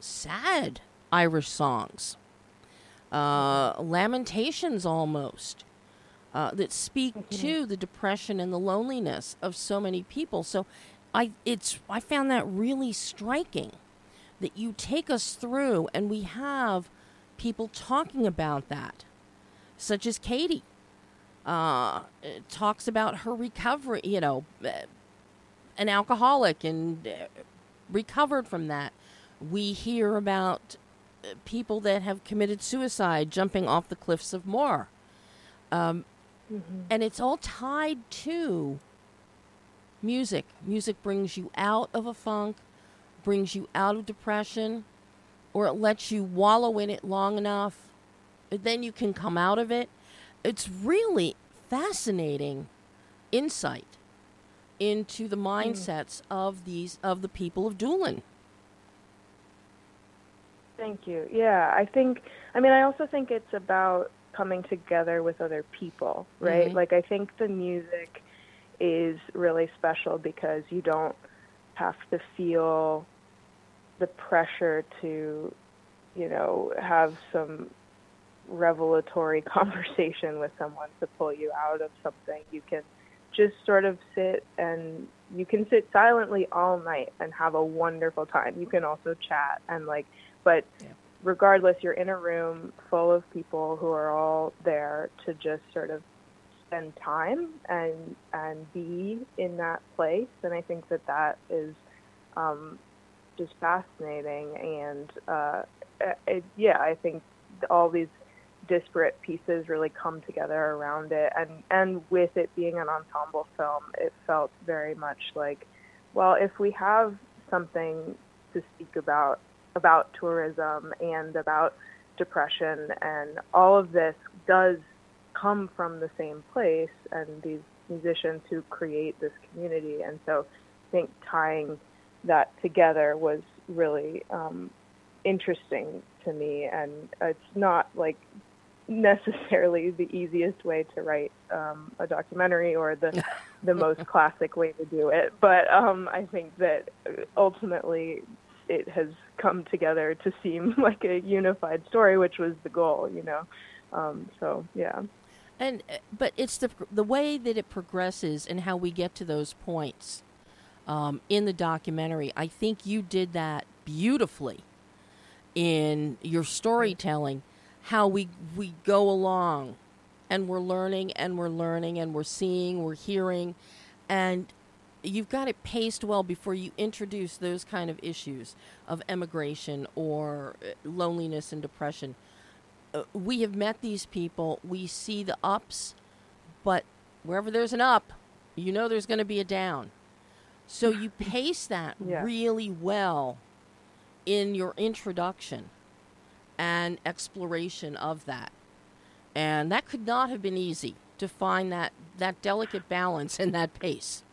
sad Irish songs, uh, lamentations almost, uh, that speak mm-hmm. to the depression and the loneliness of so many people. So, I it's I found that really striking that you take us through, and we have people talking about that, such as Katie. Uh, talks about her recovery, you know, an alcoholic and uh, recovered from that. We hear about uh, people that have committed suicide jumping off the cliffs of Moher. Um, mm-hmm. And it's all tied to music. Music brings you out of a funk, brings you out of depression, or it lets you wallow in it long enough. Then you can come out of it. It's really fascinating insight into the mindsets mm. of these of the people of Doolin. Thank you. Yeah, I think I mean I also think it's about coming together with other people, right? Mm-hmm. Like I think the music is really special because you don't have to feel the pressure to, you know, have some revelatory conversation with someone to pull you out of something. You can just sort of sit and you can sit silently all night and have a wonderful time. You can also chat and like, but yeah. Regardless, you're in a room full of people who are all there to just sort of spend time and and be in that place. And I think that that is um, just fascinating. And uh, it, yeah, I think all these disparate pieces really come together around it and and with it being an ensemble film it felt very much like well if we have something to speak about about tourism and about depression and all of this does come from the same place and these musicians who create this community and so I think tying that together was really um, interesting to me and it's not like necessarily the easiest way to write um, a documentary or the the most classic way to do it. But um, I think that ultimately it has come together to seem like a unified story, which was the goal, you know. Um, so yeah. And uh, but it's the the way that it progresses and how we get to those points um, in the documentary. I think you did that beautifully in your storytelling how we we go along and we're learning and we're learning and we're seeing, we're hearing and you've got it paced well before you introduce those kind of issues of emigration or uh, loneliness and depression. Uh, we have met these people, we see the ups, but wherever there's an up, you know there's going to be a down. So you pace that yeah. really well in your introduction and exploration of that. And that could not have been easy to find that, that delicate balance and that pace.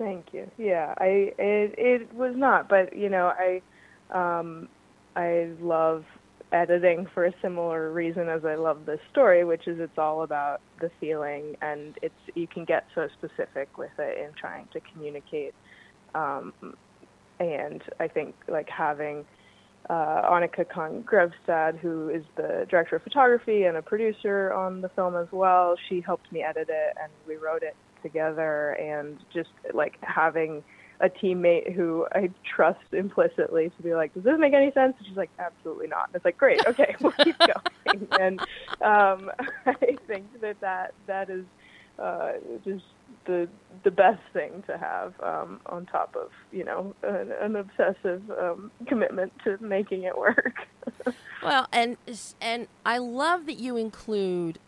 Thank you. Yeah, I it it was not, but you know, I um I love editing for a similar reason as I love this story, which is it's all about the feeling and it's you can get so specific with it in trying to communicate. Um and I think like having uh, Annika Kahn Grevstad, who is the director of photography and a producer on the film as well. She helped me edit it, and we wrote it together. And just like having a teammate who I trust implicitly to be like, "Does this make any sense?" And she's like, "Absolutely not." And it's like, "Great, okay, we'll keep going." and um, I think that that that is uh, just the the best thing to have um, on top of you know an, an obsessive um, commitment to making it work. well, and and I love that you include.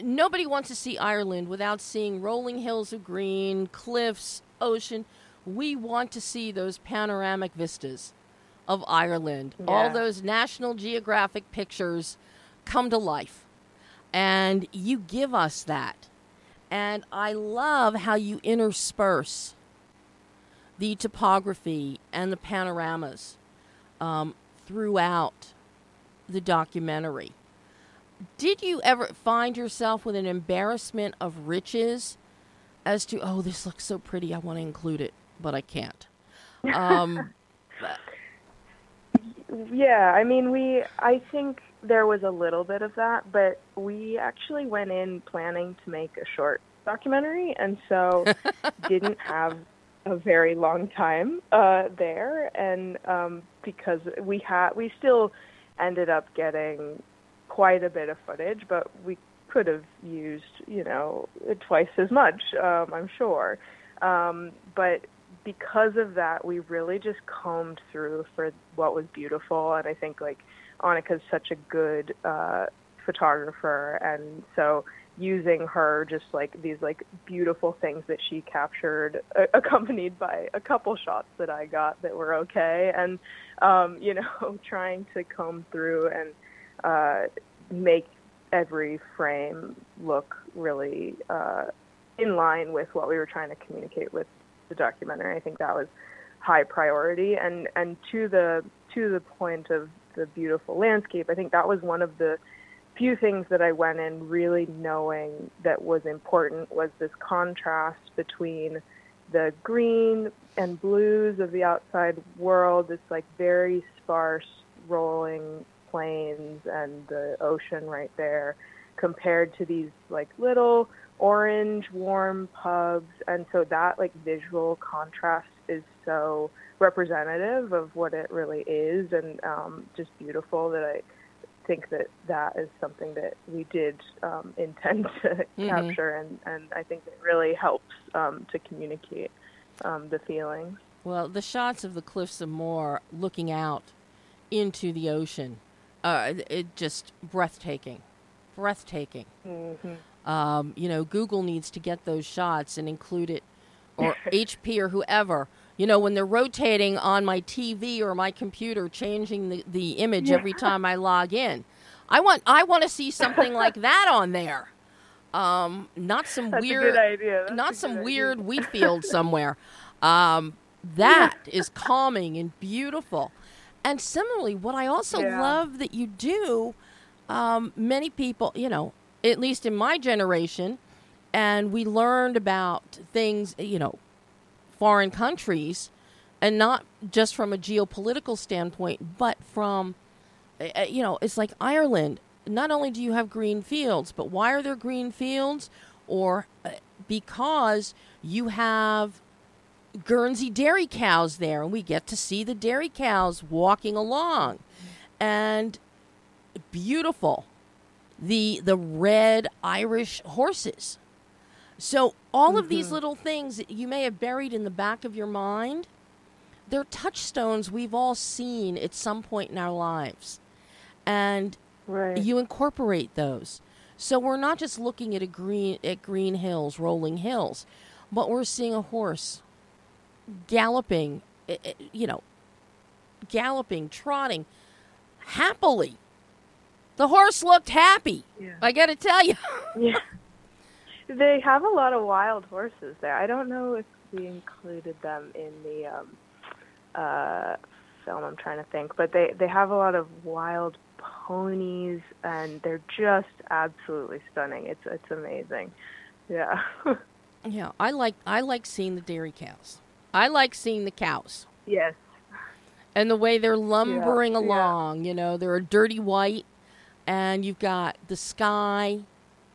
Nobody wants to see Ireland without seeing rolling hills of green, cliffs, ocean. We want to see those panoramic vistas of Ireland. Yeah. All those National Geographic pictures come to life. And you give us that and I love how you intersperse the topography and the panoramas um, throughout the documentary. Did you ever find yourself with an embarrassment of riches as to, oh, this looks so pretty, I want to include it, but I can't? Um, yeah, I mean, we, I think there was a little bit of that, but we actually went in planning to make a short documentary, and so didn't have a very long time uh, there, and um, because we had, we still ended up getting quite a bit of footage, but we could have used, you know, twice as much, um, I'm sure. Um, but because of that, we really just combed through for what was beautiful, and I think like Annika's such a good uh, photographer, and so using her just like these like beautiful things that she captured, uh, accompanied by a couple shots that I got that were okay, and um, you know, trying to comb through and uh, make every frame look really uh, in line with what we were trying to communicate with the documentary. I think that was high priority, and and to the to the point of the beautiful landscape. I think that was one of the few things that I went in really knowing that was important was this contrast between the green and blues of the outside world. this like very sparse rolling plains and the ocean right there compared to these like little orange warm pubs and so that like visual contrast is so representative of what it really is and um, just beautiful that I think that that is something that we did um, intend to mm-hmm. capture and, and I think it really helps um, to communicate um, the feelings. Well, the shots of the cliffs of Moher looking out into the ocean, uh, it just breathtaking, breathtaking. Mm-hmm. Um, you know, Google needs to get those shots and include it, or HP or whoever. You know, when they're rotating on my TV or my computer, changing the, the image yeah. every time I log in. I want I want to see something like that on there. Um, not some That's weird, not some idea. weird wheat field somewhere. Um, that is calming and beautiful. And similarly, what I also yeah. love that you do, um, many people, you know, at least in my generation, and we learned about things, you know, foreign countries, and not just from a geopolitical standpoint, but from, uh, you know, it's like Ireland. Not only do you have green fields, but why are there green fields? Or uh, because you have Guernsey dairy cows there, and we get to see the dairy cows walking along, and beautiful, the the red Irish horses. So all mm-hmm. of these mm-hmm. little things that you may have buried in the back of your mind, they're touchstones we've all seen at some point in our lives, and right. you incorporate those. So we're not just looking at a green at green hills, rolling hills, but we're seeing a horse galloping, eh, eh, you know, galloping, trotting happily. The horse looked happy. Yeah. I got to tell you. yeah. They have a lot of wild horses there. I don't know if we included them in the um, uh, film. I'm trying to think, but they they have a lot of wild ponies, and they're just absolutely stunning. It's it's amazing. Yeah. yeah, I like I like seeing the dairy cows. I like seeing the cows. Yes. And the way they're lumbering yeah, along, yeah. you know, they're a dirty white, and you've got the sky,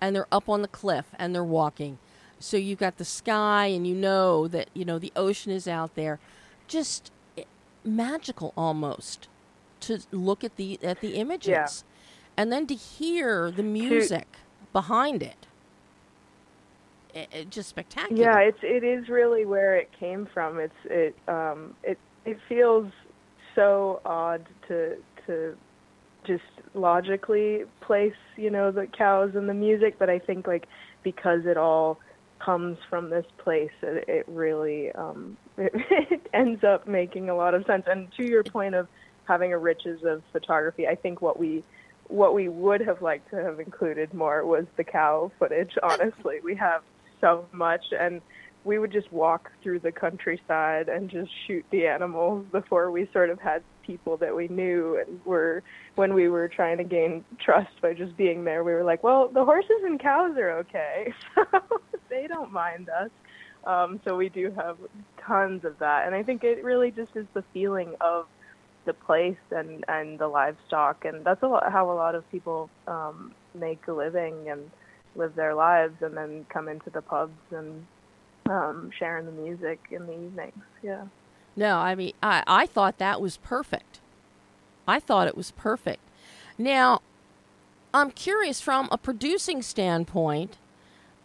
and they're up on the cliff, and they're walking. So you've got the sky, and you know that, you know, the ocean is out there. Just eh, magical almost to look at the at the images. Yeah. And then to hear the music behind it it, just spectacular. Yeah, it's it is really where it came from. It's it um it it feels so odd to to just logically place you know the cows and the music, but I think like because it all comes from this place, it, it really um it, it ends up making a lot of sense. And to your point of having a riches of photography, I think what we what we would have liked to have included more was the cow footage. Honestly, we have so much and we would just walk through the countryside and just shoot the animals before we sort of had people that we knew and were when we were trying to gain trust by just being there we were like well the horses and cows are okay. So they don't mind us. Um, so we do have tons of that and i think it really just is the feeling of the place and and the livestock and that's a lot how a lot of people um, make a living and live their lives and then come into the pubs and um, sharing the music in the evenings. Yeah. No, I mean, I, I thought that was perfect. I thought it was perfect. Now, I'm curious from a producing standpoint,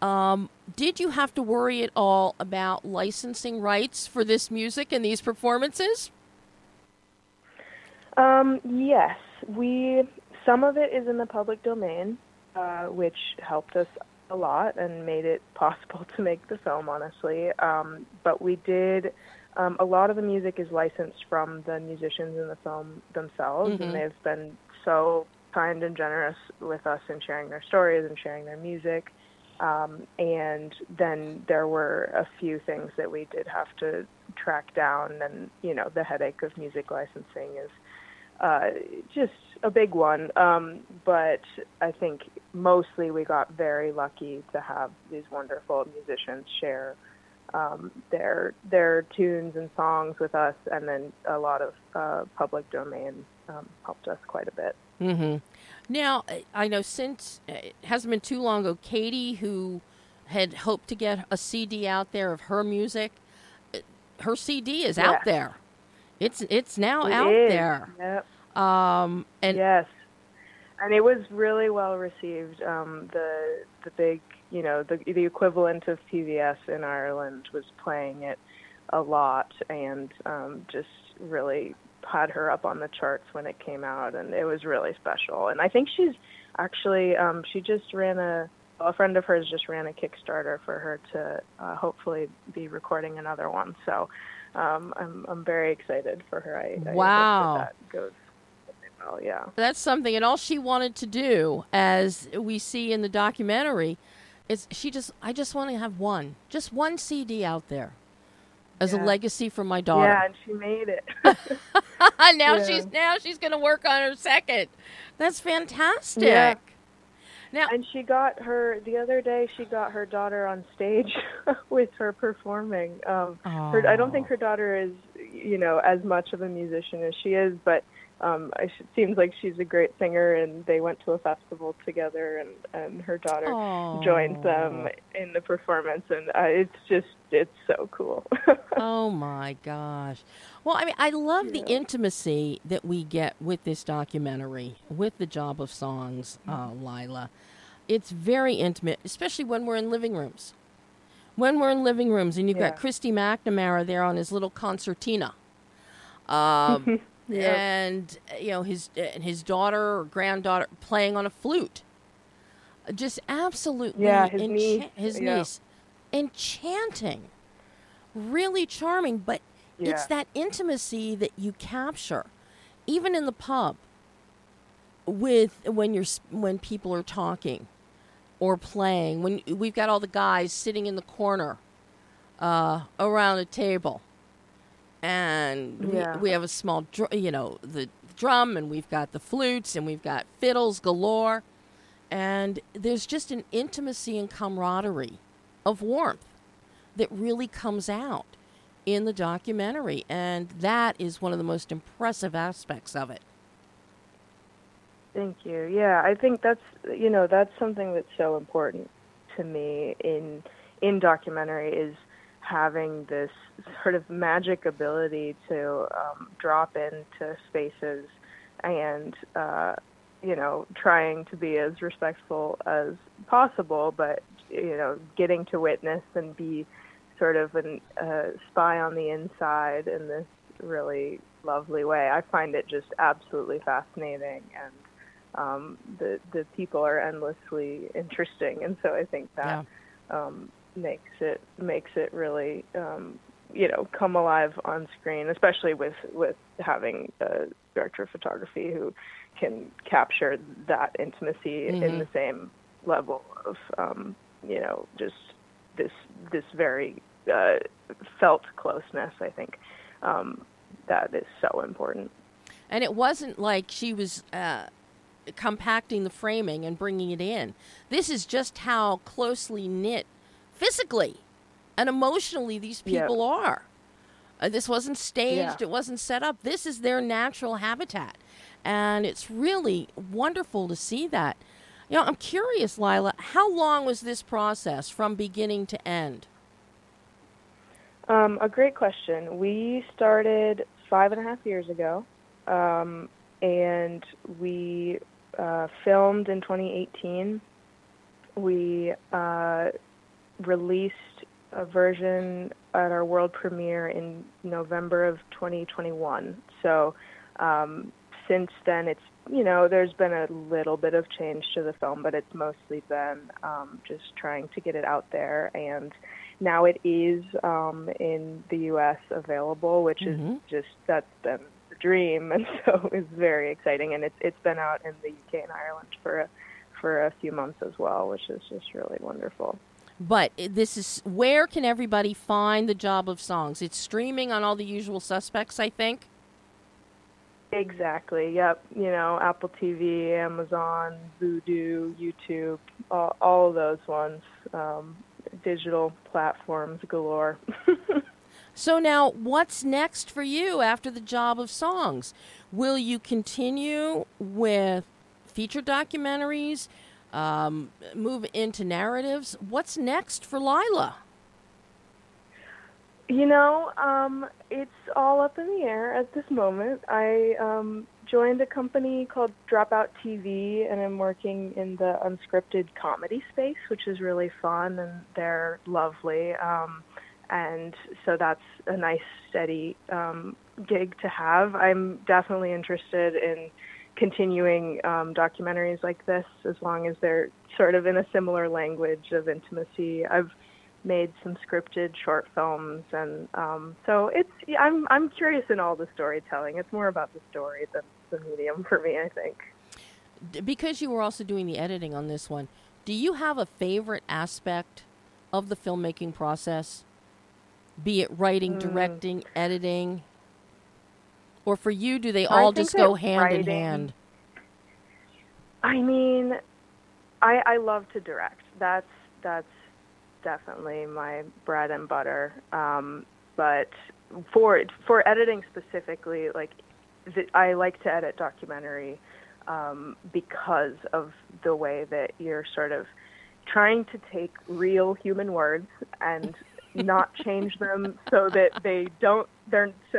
um, did you have to worry at all about licensing rights for this music and these performances? Um, yes, we some of it is in the public domain, uh, which helped us a lot and made it possible to make the film, honestly. Um, but we did. Um, a lot of the music is licensed from the musicians in the film themselves, mm-hmm. and they've been so kind and generous with us in sharing their stories and sharing their music. Um, and then there were a few things that we did have to track down, and you know, the headache of music licensing is uh, just a big one. Um, but I think mostly we got very lucky to have these wonderful musicians share um, their their tunes and songs with us, and then a lot of uh, public domain um, helped us quite a bit. Mm-hmm. Now, I know since uh, it hasn't been too long ago, Katie, who had hoped to get a CD out there of her music, uh, her CD is out there. It's it's now it out is. there. Yep. Um, and yes, and it was really well received. Um, the the big, you know, the the equivalent of PBS in Ireland was playing it a lot, and um, just really had her up on the charts when it came out, and it was really special. And I think she's actually um, she just ran a a friend of hers just ran a Kickstarter for her to uh, hopefully be recording another one. So um, I'm I'm very excited for her. I, I wow. that goes well. Yeah, that's something. And all she wanted to do, as we see in the documentary, is she just I just want to have one, just one CD out there as yeah. a legacy for my daughter. Yeah, and she made it. now Yeah. she's now she's going to work on her second. That's fantastic. Yeah. Now, and she got her the other day. She got her daughter on stage with her performing. Um, her, I don't think her daughter is, you know, as much of a musician as she is, but um, I, it seems like she's a great singer. And they went to a festival together, and and her daughter joined them in the performance, and uh, it's just it's so cool. oh my gosh. Well, I mean, I love the intimacy that we get with this documentary, with the job of songs, uh, Lila. It's very intimate, especially when we're in living rooms. When we're in living rooms and you've Yeah. got Christy McNamara there on his little concertina. Um, Yeah. and you know his and his daughter or granddaughter playing on a flute. Just absolutely Yeah, his encha- niece, his yeah. niece. Enchanting. Really charming, but it's that intimacy that you capture even in the pub with when you're when people are talking or playing when we've got all the guys sitting in the corner uh, around a table and Yeah. we, we have a small dr- you know the drum and we've got the flutes and we've got fiddles galore and there's just an intimacy and camaraderie of warmth that really comes out in the documentary and that is one of the most impressive aspects of it Thank you. Yeah, I think that's you know that's something that's so important to me in in documentary is having this sort of magic ability to um, drop into spaces and uh, you know trying to be as respectful as possible, but you know getting to witness and be sort of a uh, spy on the inside in this really lovely way. I find it just absolutely fascinating and um, the the people are endlessly interesting, and so I think that um, makes it makes it really um, you know come alive on screen, especially with with having a director of photography who can capture that intimacy in Mhm. the same level of um, you know just this this very uh, felt closeness. I think um, that is so important. And it wasn't like she was uh, compacting the framing and bringing it in. This is just how closely knit physically and emotionally these Yeah. people are. Uh, this wasn't staged, Yeah. it wasn't set up. This is their natural habitat. And it's really wonderful to see that. You know, I'm curious, Lila, how long was this process from beginning to end? Um, a great question. We started five and a half years ago, um, and we uh, filmed in 2018. We uh, released a version at our world premiere in November of 2021. So um, since then, it's you know there's been a little bit of change to the film, but it's mostly been um, just trying to get it out there and now it is um, in the U.S. available, which Mhm. is just that's been the dream, and so it's very exciting. And it's it's been out in the UK and Ireland for a, for a few months as well, which is just really wonderful. But this is where can everybody find the job of songs? It's streaming on all the usual suspects, I think. Exactly. Yep. You know, Apple TV, Amazon, Vudu, YouTube, all, all of those ones. Um, digital platforms galore. so now, what's next for you after the job of songs? Will you continue with feature documentaries? Um, move into narratives. What's next for Lila? You know, um, it's all up in the air at this moment. I um, joined a company called Dropout TV, and I'm working in the unscripted comedy space, which is really fun, and they're lovely. Um, and so that's a nice, steady um, gig to have. I'm definitely interested in continuing um, documentaries like this as long as they're sort of in a similar language of intimacy. I've made some scripted short films, and um, so it's I'm I'm curious in all the storytelling. It's more about the story than the medium for me, I think. Because you were also doing the editing on this one, do you have a favorite aspect of the filmmaking process? Be it writing, mm. directing, editing, or for you, do they all just go hand writing, in hand? I mean, I I love to direct. That's that's definitely my bread and butter. Um, but for for editing specifically, like the, I like to edit documentary um, because of the way that you're sort of trying to take real human words and not change them so that they don't they're so,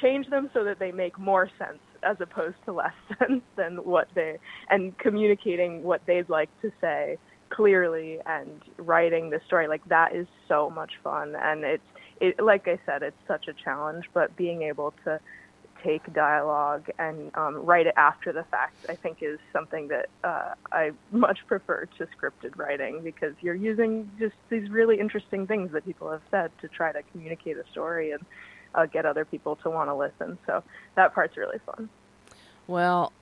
change them so that they make more sense as opposed to less sense than what they and communicating what they'd like to say clearly and writing the story like that is so much fun. And it's it like I said it's such a challenge but being able to take dialogue and um, write it after the fact I think is something that uh, I much prefer to scripted writing because you're using just these really interesting things that people have said to try to communicate a story and uh, get other people to want to listen. So that part's really fun. Well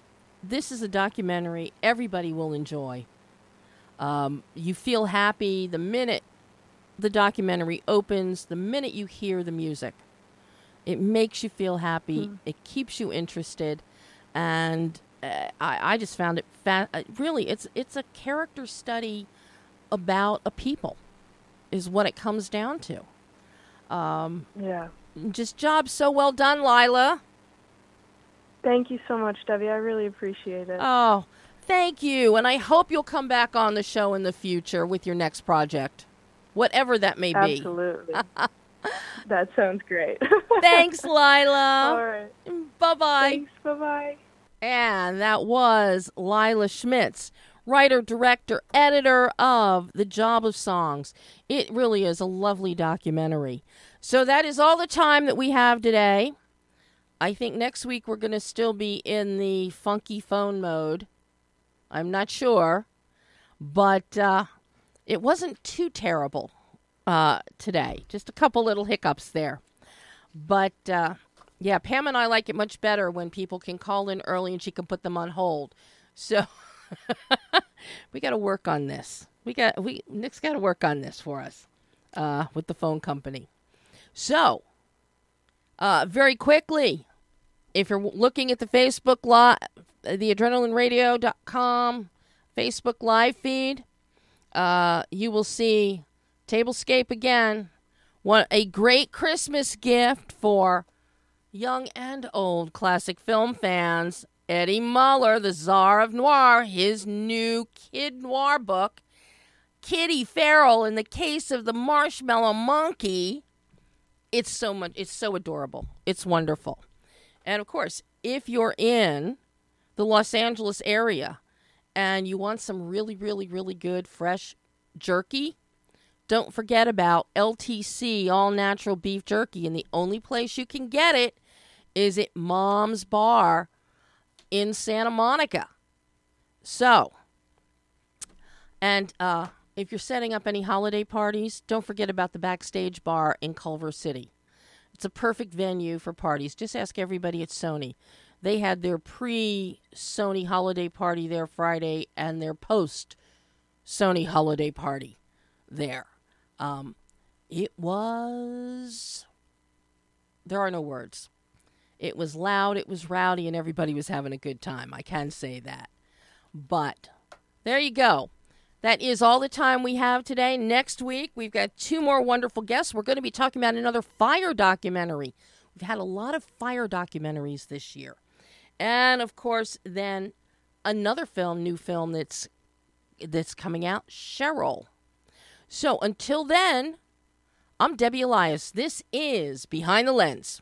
this is a documentary everybody will enjoy. Um, you feel happy the minute the documentary opens, the minute you hear the music. It makes you feel happy. Mm. It keeps you interested, and uh, I, I just found it fa- uh, really. It's it's a character study about a people, is what it comes down to. Um, yeah. Just job so well done, Lila. Thank you so much, Debbie. I really appreciate it. Oh, Thank you. And I hope you'll come back on the show in the future with your next project, whatever that may be. Absolutely. that sounds great. Thanks, Lila. All right. Bye bye. Thanks. Bye bye. And that was Lila Schmitz, writer, director, editor of The Job of Songs. It really is a lovely documentary. So that is all the time that we have today. I think next week we're going to still be in the funky phone mode. I'm not sure, but uh, it wasn't too terrible uh, today. Just a couple little hiccups there. But uh, yeah, Pam and I like it much better when people can call in early and she can put them on hold. So we got to work on this. We got we Nick's got to work on this for us uh, with the phone company. So uh, very quickly, if you're looking at the Facebook live, the adrenalineradio.com Facebook live feed, uh, you will see Tablescape again. What a great Christmas gift for young and old classic film fans. Eddie Muller, the czar of noir, his new kid noir book, Kitty Feral in the case of the marshmallow monkey. It's so much it's so adorable. It's wonderful. And of course, if you're in the Los Angeles area and you want some really, really, really good fresh jerky, don't forget about LTC all natural beef jerky. And the only place you can get it is at Mom's Bar in Santa Monica. So, and uh, if you're setting up any holiday parties, don't forget about the backstage bar in Culver City. It's a perfect venue for parties. Just ask everybody at Sony. They had their pre Sony holiday party there Friday and their post Sony holiday party there. Um, it was. There are no words. It was loud, it was rowdy, and everybody was having a good time. I can say that. But there you go. That is all the time we have today. Next week, we've got two more wonderful guests. We're going to be talking about another fire documentary. We've had a lot of fire documentaries this year. And of course, then another film, new film that's that's coming out, Cheryl. So until then, I'm Debbie Elias. This is Behind the Lens.